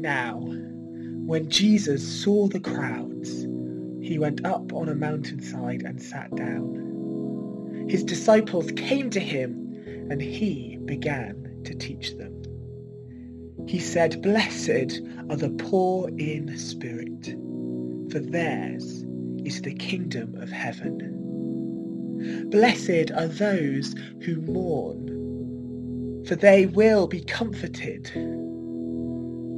Now, when Jesus saw the crowds, he went up on a mountainside and sat down. His disciples came to him, and he began to teach them. He said, Blessed are the poor in spirit, for theirs is the kingdom of heaven. Blessed are those who mourn, for they will be comforted.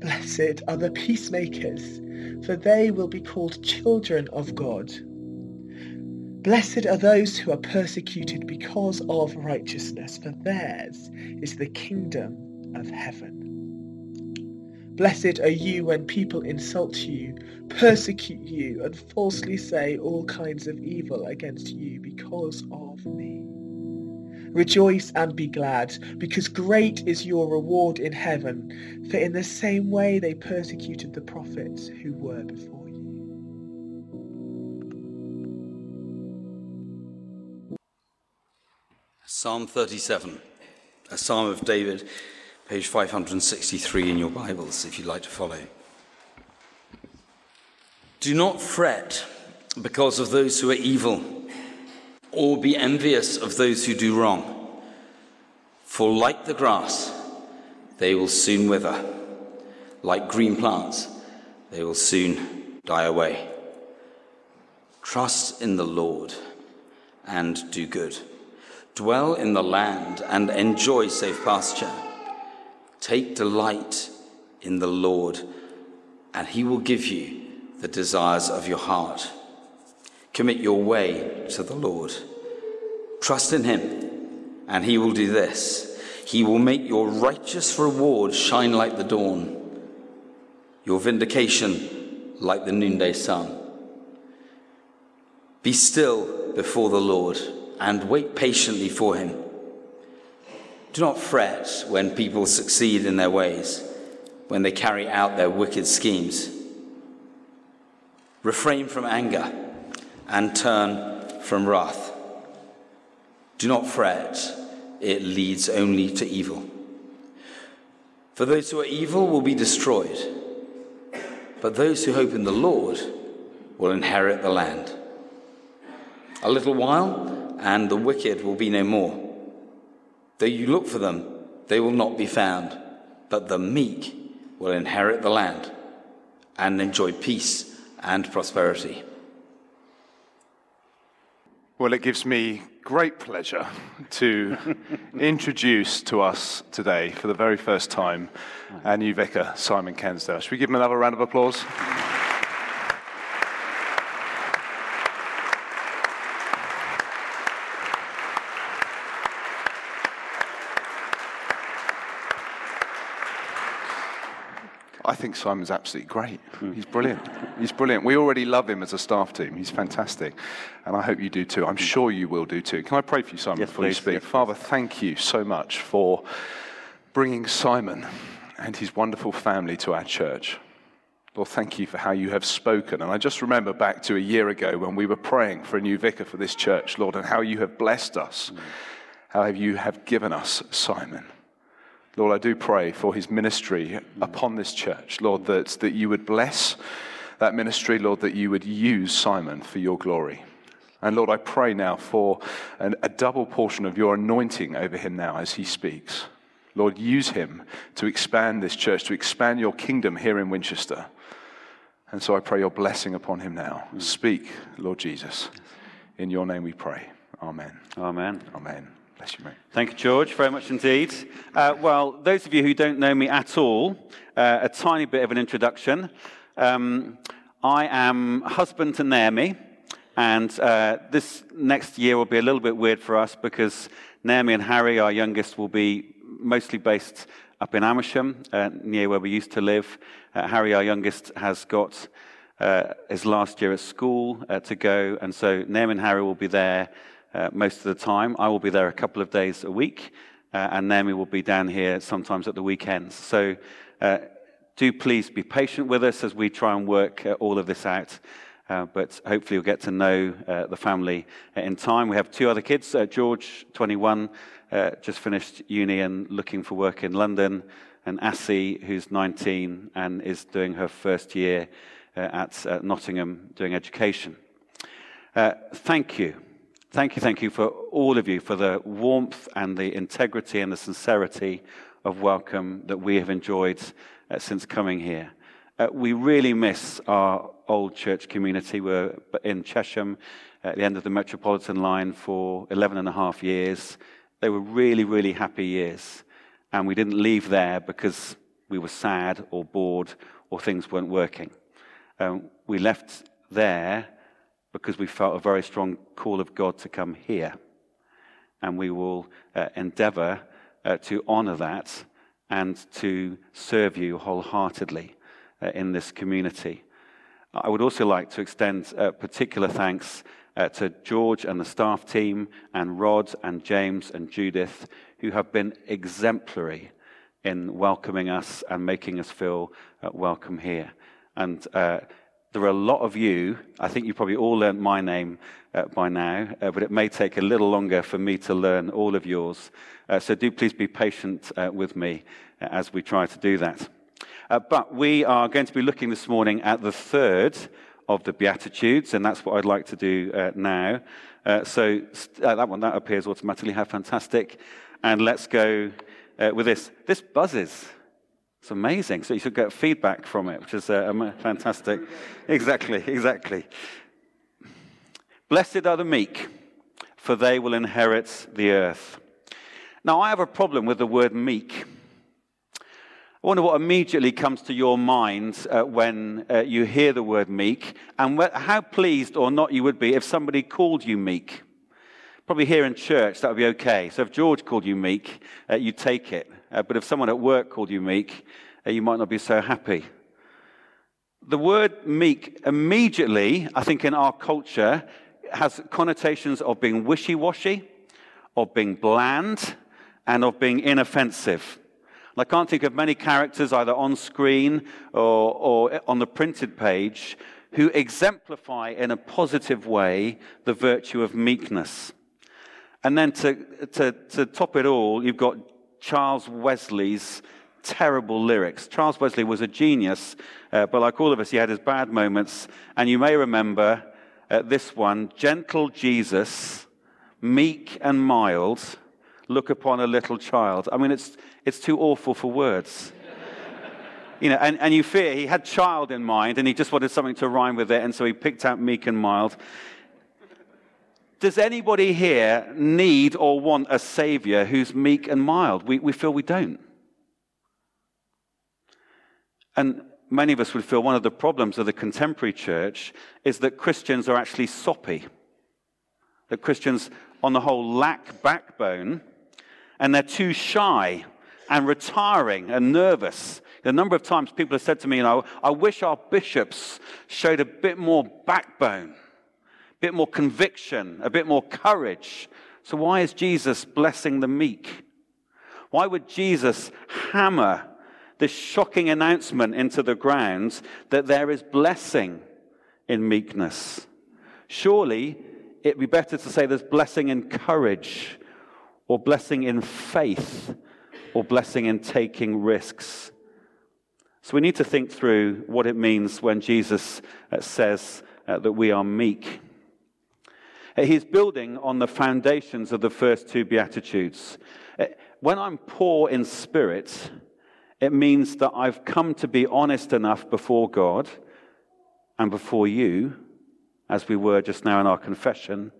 Blessed are the peacemakers, for they will be called children of God. Blessed are those who are persecuted because of righteousness, for theirs is the kingdom of heaven. Blessed are you when people insult you, persecute you, and falsely say all kinds of evil against you because of me. Rejoice and be glad, because great is your reward in heaven, for in the same way they persecuted the prophets who were before you. Psalm 37, a psalm of David, page 563 in your Bibles, if you'd like to follow. Do not fret because of those who are evil, or be envious of those who do wrong. For like the grass, they will soon wither. Like green plants, they will soon die away. Trust in the Lord and do good. Dwell in the land and enjoy safe pasture. Take delight in the Lord, and he will give you the desires of your heart. Commit your way to the Lord. Trust in him, and he will do this. He will make your righteous reward shine like the dawn, your vindication like the noonday sun. Be still before the Lord and wait patiently for him. Do not fret when people succeed in their ways, when they carry out their wicked schemes. Refrain from anger and turn from wrath. Do not fret, it leads only to evil. For those who are evil will be destroyed, but those who hope in the Lord will inherit the land. A little while, and the wicked will be no more. Though you look for them, they will not be found, but the meek will inherit the land and enjoy peace and prosperity. Well, it gives me great pleasure to introduce to us today, for the very first time, our new vicar, Simon Kensdale. Should we give him another round of applause? Think Simon's absolutely great. Hmm. He's brilliant. He's brilliant. We already love him as a staff team. He's fantastic. And I hope you do too. I'm hmm. sure you will do too. Can I pray for you, Simon, Yes, before you speak? Yes, Father, thank you so much for bringing Simon and his wonderful family to our church. Lord, thank you for how you have spoken. And I just remember back to a year ago when we were praying for a new vicar for this church, Lord, and how you have blessed us, hmm. how you have given us Simon. Lord, I do pray for his ministry upon this church, Lord, that, that you would bless that ministry, Lord, that you would use Simon for your glory. And Lord, I pray now for an, a double portion of your anointing over him now as he speaks. Lord, use him to expand this church, to expand your kingdom here in Winchester. And so I pray your blessing upon him now. Speak, Lord Jesus. In your name we pray. Amen. Amen. Amen. Bless you, mate. Thank you, George, very much indeed. Uh, well, those of you who don't know me at all, uh, a tiny bit of an introduction. Um, I am husband to Naomi, and uh, this next year will be a little bit weird for us because Naomi and Harry, our youngest, will be mostly based up in Amersham, uh, near where we used to live. Uh, Harry, our youngest, has got uh, his last year at school to go, and so Naomi and Harry will be there uh, most of the time. I will be there a couple of days a week, uh, and Naomi will be down here sometimes at the weekends. So uh, do please be patient with us as we try and work uh, all of this out. but hopefully, you'll get to know the family in time. We have two other kids George, 21, just finished uni and looking for work in London, and Assie, who's 19 and is doing her first year uh, at uh, Nottingham doing education. Uh, thank you. Thank you, thank you for all of you for the warmth and the integrity and the sincerity of welcome that we have enjoyed uh, since coming here. Uh, we really miss our old church community. We're in Chesham at the end of the Metropolitan line for 11 and a half years. They were really, really happy years. And we didn't leave there because we were sad or bored or things weren't working. Um, we left there because we felt a very strong call of God to come here. And we will uh, endeavor uh, to honor that and to serve you wholeheartedly uh, in this community. I would also like to extend uh, particular thanks uh, to George and the staff team, and Rod and James and Judith, who have been exemplary in welcoming us and making us feel uh, welcome here. And there are a lot of you, I think you probably all learned my name uh, by now, uh, but it may take a little longer for me to learn all of yours. Uh, so do please be patient uh, with me as we try to do that. but we are going to be looking this morning at the third of the Beatitudes, and that's what I'd like to do now. so that one, that appears automatically. How fantastic. And let's go uh, with this. This buzzes. It's amazing. So you should get feedback from it, which is uh, fantastic. exactly, exactly. Blessed are the meek, for they will inherit the earth. Now, I have a problem with the word meek. I wonder what immediately comes to your mind uh, when uh, you hear the word meek, and wh- how pleased or not you would be if somebody called you meek. Probably here in church, that would be okay. So if George called you meek, uh, you take it. Uh, but if someone at work called you meek, uh, you might not be so happy. The word meek immediately, I think, in our culture, has connotations of being wishy washy, of being bland, and of being inoffensive. I can't think of many characters, either on screen or, or on the printed page, who exemplify in a positive way the virtue of meekness. And then to, to, to top it all, you've got Charles Wesley's terrible lyrics. Charles Wesley was a genius, uh, but like all of us, he had his bad moments. And you may remember uh, this one Gentle Jesus, meek and mild, look upon a little child. I mean, it's, it's too awful for words. you know, and, and you fear he had child in mind and he just wanted something to rhyme with it, and so he picked out meek and mild. Does anybody here need or want a savior who's meek and mild? We, we feel we don't. And many of us would feel one of the problems of the contemporary church is that Christians are actually soppy. That Christians, on the whole, lack backbone and they're too shy and retiring and nervous. The number of times people have said to me, you know, I wish our bishops showed a bit more backbone bit more conviction, a bit more courage. So, why is Jesus blessing the meek? Why would Jesus hammer this shocking announcement into the ground that there is blessing in meekness? Surely it'd be better to say there's blessing in courage, or blessing in faith, or blessing in taking risks. So we need to think through what it means when Jesus uh, says uh, that we are meek. He's building on the foundations of the first two Beatitudes. Uh, when I'm poor in spirit, it means that I've come to be honest enough before God and before you, as we were just now in our confession,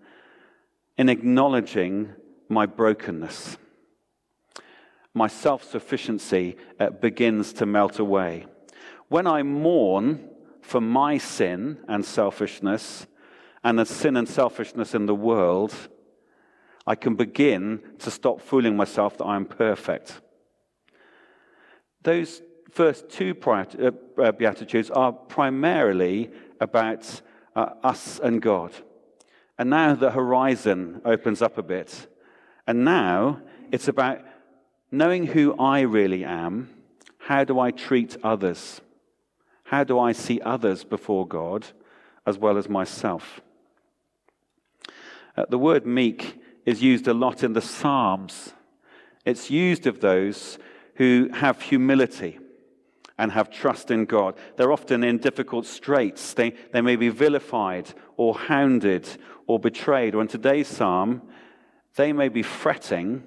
in acknowledging my brokenness. My self sufficiency uh, begins to melt away. When I mourn for my sin and selfishness, and the sin and selfishness in the world, I can begin to stop fooling myself that I am perfect. Those first two uh, uh, Beatitudes are primarily about uh, us and God. And now the horizon opens up a bit. And now it's about knowing who I really am. How do I treat others? How do I see others before God as well as myself? Uh, the word meek is used a lot in the Psalms. It's used of those who have humility and have trust in God. They're often in difficult straits. They, they may be vilified or hounded or betrayed. Or in today's psalm, they may be fretting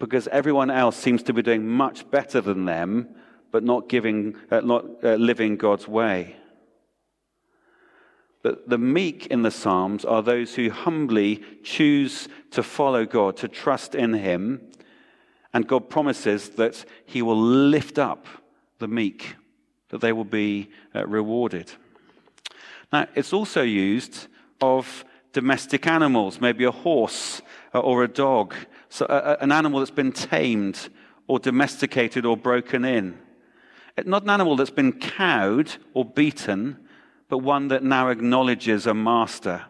because everyone else seems to be doing much better than them, but not, giving, uh, not uh, living God's way. But the meek in the Psalms are those who humbly choose to follow God, to trust in Him. And God promises that He will lift up the meek, that they will be uh, rewarded. Now, it's also used of domestic animals, maybe a horse uh, or a dog, so uh, an animal that's been tamed or domesticated or broken in. Not an animal that's been cowed or beaten, but one that now acknowledges a master.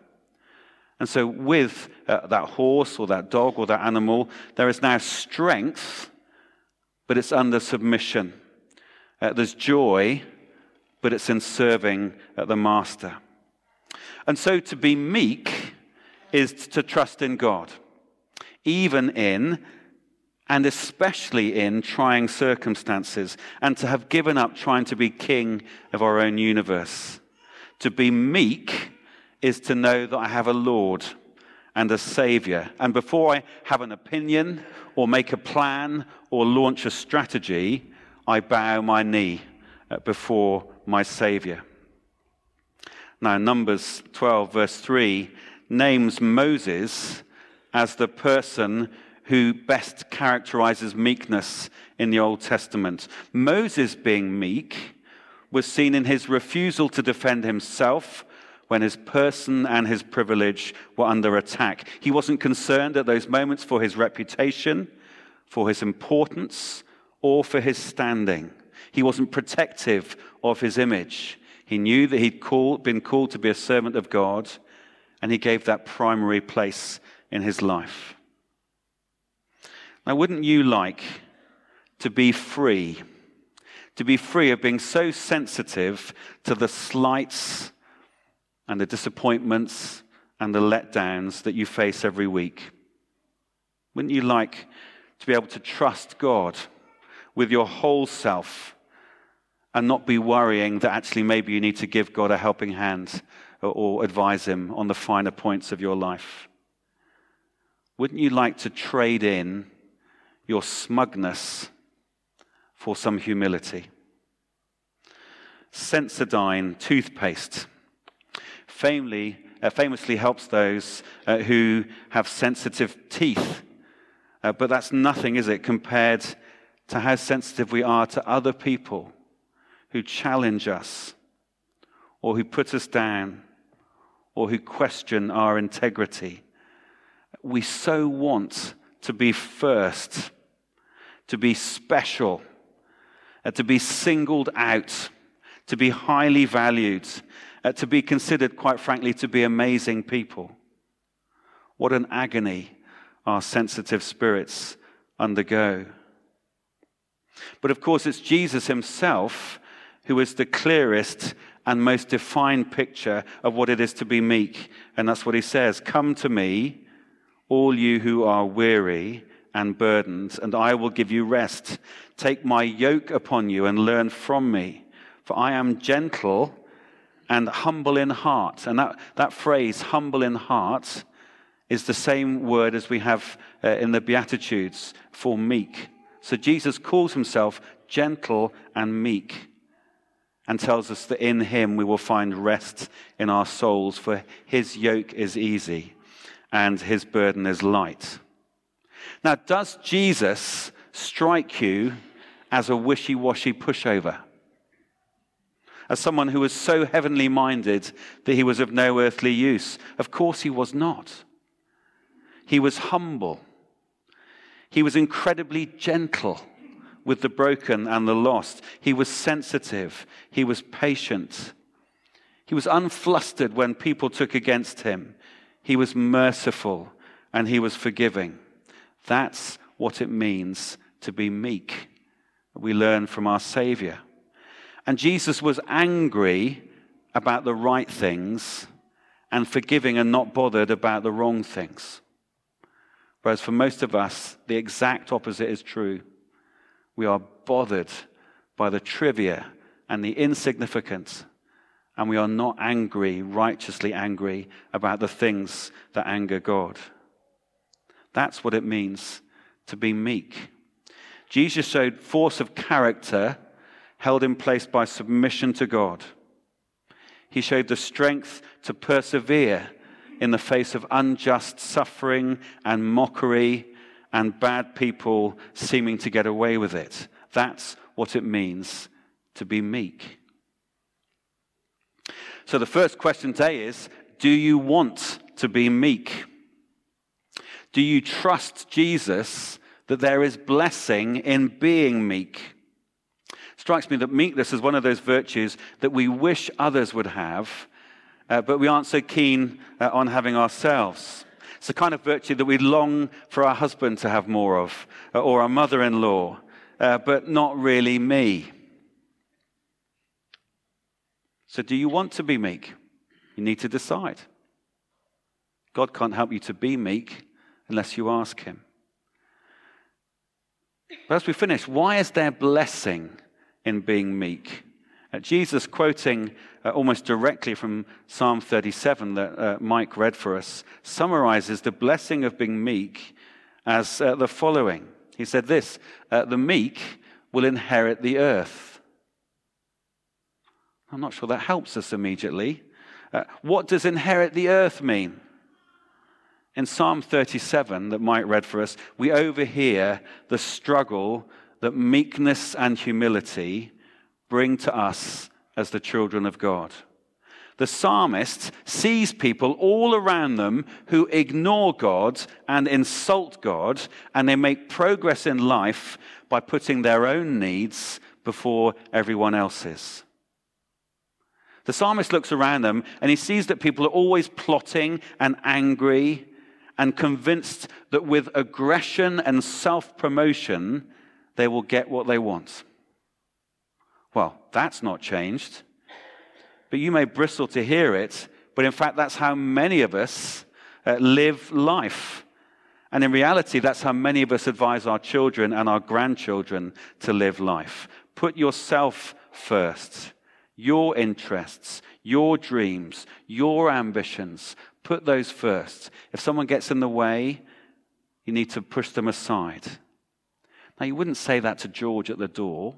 And so, with uh, that horse or that dog or that animal, there is now strength, but it's under submission. Uh, there's joy, but it's in serving the master. And so to be meek is to trust in God, even in and especially in trying circumstances, and to have given up trying to be king of our own universe. To be meek is to know that I have a Lord and a Savior. And before I have an opinion or make a plan or launch a strategy, I bow my knee uh, before my Savior. Now, Numbers 12, verse 3, names Moses as the person who best characterizes meekness in the Old Testament. Moses, being meek, was seen in his refusal to defend himself when his person and his privilege were under attack. He wasn't concerned at those moments for his reputation, for his importance, or for his standing. He wasn't protective of his image. He knew that he'd been called to be a servant of God, and he gave that primary place in his life. Now, wouldn't you like to be free? To be free of being so sensitive to the slights and the disappointments and the letdowns that you face every week? Wouldn't you like to be able to trust God? with your whole self and not be worrying that actually maybe you need to give God a helping hand or, advise Him on the finer points of your life? Wouldn't you like to trade in your smugness for some humility? Sensodyne toothpaste famously, uh, famously helps those uh, who have sensitive teeth. Uh, but that's nothing, is it, compared to how sensitive we are to other people who challenge us or who put us down or who question our integrity. We so want to be first, to be special, uh, to be singled out, to be highly valued, uh, to be considered, quite frankly, to be amazing people. What an agony our sensitive spirits undergo. But of course, it's Jesus himself who is the clearest and most defined picture of what it is to be meek. And that's what he says Come to me, all you who are weary and burdens, and I will give you rest. Take my yoke upon you and learn from me, for I am gentle and humble in heart. And that, that phrase, humble in heart, is the same word as we have uh, in the Beatitudes for meek. So Jesus calls himself gentle and meek and tells us that in him we will find rest in our souls, for his yoke is easy and his burden is light. Now, does Jesus strike you as a wishy washy pushover? As someone who was so heavenly minded that he was of no earthly use? Of course, he was not. He was humble he was incredibly gentle with the broken and the lost. He was sensitive. He was patient. He was unflustered when people took against him. He was merciful and he was forgiving. That's what it means to be meek. We learn from our Savior. And Jesus was angry about the right things and forgiving and not bothered about the wrong things. Whereas for most of us, the exact opposite is true. We are bothered by the trivia and the insignificant, and we are not angry, righteously angry, about the things that anger God. That's what it means to be meek. Jesus showed force of character held in place by submission to God. He showed the strength to persevere in the face of unjust suffering and mockery and bad people seeming to get away with it. That's what it means to be meek. So, the first question today is Do you want to be meek? Do you trust Jesus that there is blessing in being meek? strikes me that meekness is one of those virtues that we wish others would have, uh, but we aren't so keen uh, on having ourselves. It's the kind of virtue that we long for our husband to have more of, uh, or our mother in law, uh, but not really me. So, do you want to be meek? You need to decide. God can't help you to be meek unless you ask Him. But as we finish, why is there blessing in being meek. Uh, Jesus, quoting uh, almost directly from Psalm 37 that uh, Mike read for us, summarizes the blessing of being meek as uh, the following. He said this uh, The meek will inherit the earth. I'm not sure that helps us immediately. Uh, what does inherit the earth mean? In Psalm 37 that Mike read for us, we overhear the struggle that meekness and humility bring to us as the children of God. The psalmist sees people all around them who ignore God and insult God, and they make progress in life by putting their own needs before everyone else's. The psalmist looks around them and he sees that people are always plotting and angry and convinced that with aggression and self promotion, they will get what they want. Well, that's not changed. But you may bristle to hear it, but in fact, that's how many of us uh, live life. And in reality, that's how many of us advise our children and our grandchildren to live life. Put yourself first, your interests, your dreams, your ambitions. Put those first. If someone gets in the way, you need to push them aside. Now, you wouldn't say that to George at the door,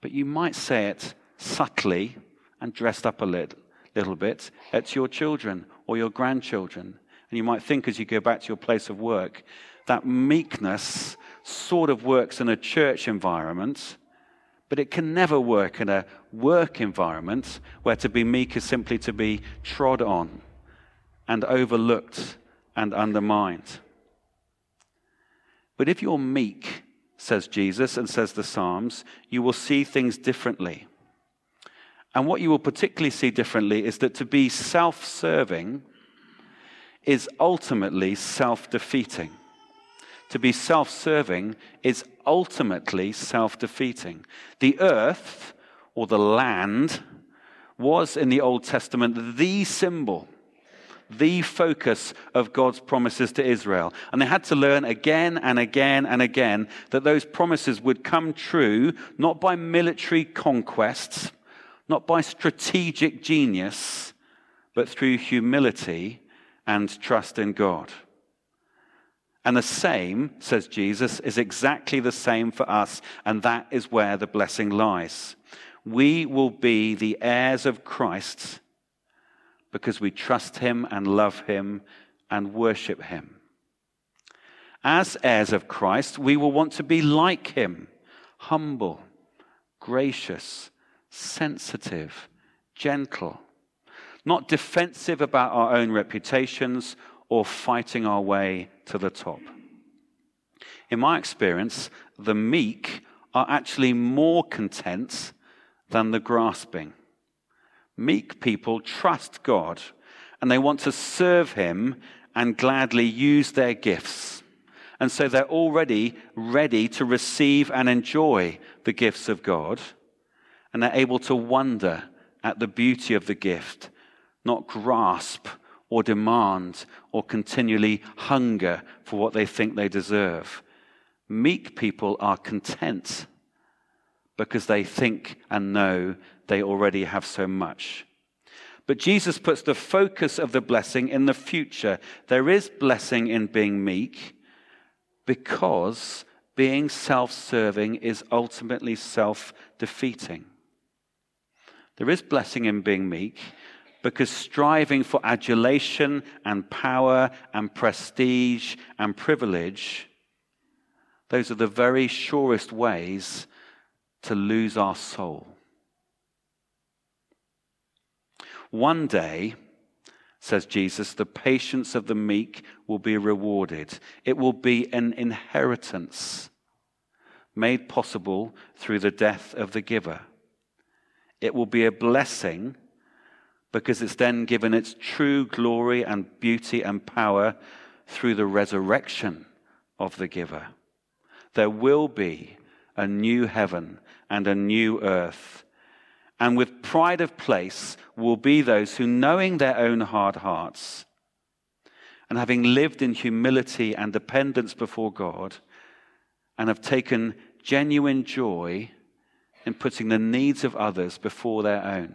but you might say it subtly and dressed up a little, little bit to your children or your grandchildren. And you might think as you go back to your place of work, that meekness sort of works in a church environment, but it can never work in a work environment where to be meek is simply to be trod on and overlooked and undermined. But if you're meek, says Jesus and says the Psalms, you will see things differently. And what you will particularly see differently is that to be self serving is ultimately self defeating. To be self serving is ultimately self defeating. The earth, or the land, was in the Old Testament the symbol the focus of God's promises to Israel. And they had to learn again and again and again that those promises would come true not by military conquests, not by strategic genius, but through humility and trust in God. And the same, says Jesus, is exactly the same for us, and that is where the blessing lies. We will be the heirs of Christ because we trust Him and love Him and worship Him. As heirs of Christ, we will want to be like Him humble, gracious, sensitive, gentle, not defensive about our own reputations or fighting our way to the top. In my experience, the meek are actually more content than the grasping Meek people trust God and they want to serve Him and gladly use their gifts. And so they're already ready to receive and enjoy the gifts of God. And they're able to wonder at the beauty of the gift, not grasp or demand or continually hunger for what they think they deserve. Meek people are content because they think and know they already have so much. But Jesus puts the focus of the blessing in the future. There is blessing in being meek because being self serving is ultimately self defeating. There is blessing in being meek because striving for adulation and power and prestige and privilege, those are the very surest ways to lose our soul. One day, says Jesus, the patience of the meek will be rewarded. It will be an inheritance made possible through the death of the giver. It will be a blessing because it's then given its true glory and beauty and power through the resurrection of the giver. There will be a new heaven and a new earth and with pride of place will be those who, knowing their own hard hearts, and having lived in humility and dependence before God, and have taken genuine joy in putting the needs of others before their own.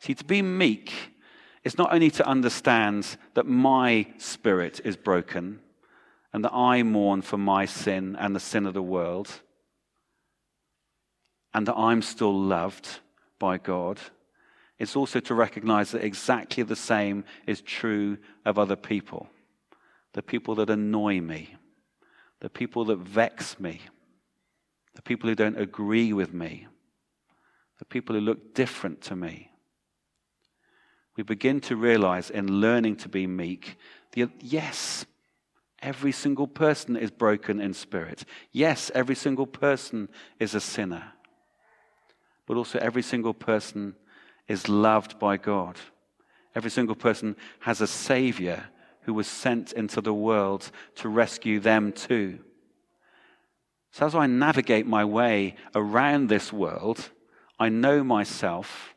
See, to be meek is not only to understand that my spirit is broken and that I mourn for my sin and the sin of the world, and that I'm still loved by God. It's also to recognize that exactly the same is true of other people the people that annoy me, the people that vex me, the people who don't agree with me, the people who look different to me. We begin to realize in learning to be meek that yes, every single person is broken in spirit. Yes, every single person is a sinner but also every single person is loved by God. Every single person has a Savior who was sent into the world to rescue them too. So, as I navigate my way around this world, I know myself,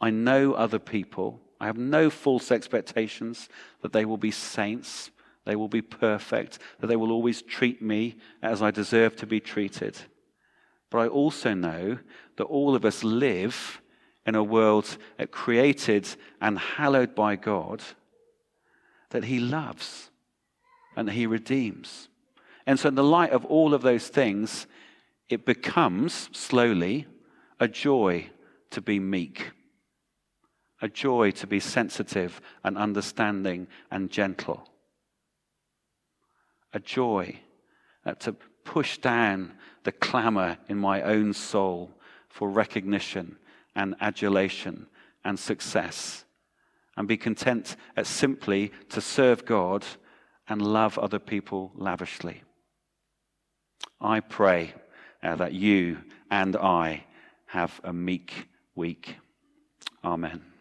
I know other people, I have no false expectations that they will be saints, they will be perfect, that they will always treat me as I deserve to be treated. But I also know that all of us live in a world created and hallowed by God that He loves and that He redeems. And so, in the light of all of those things, it becomes slowly a joy to be meek, a joy to be sensitive and understanding and gentle, a joy uh, to push down the clamor in my own soul for recognition and adulation and success, and be content at simply to serve God and love other people lavishly. I pray uh, that you and I have a meek week. Amen.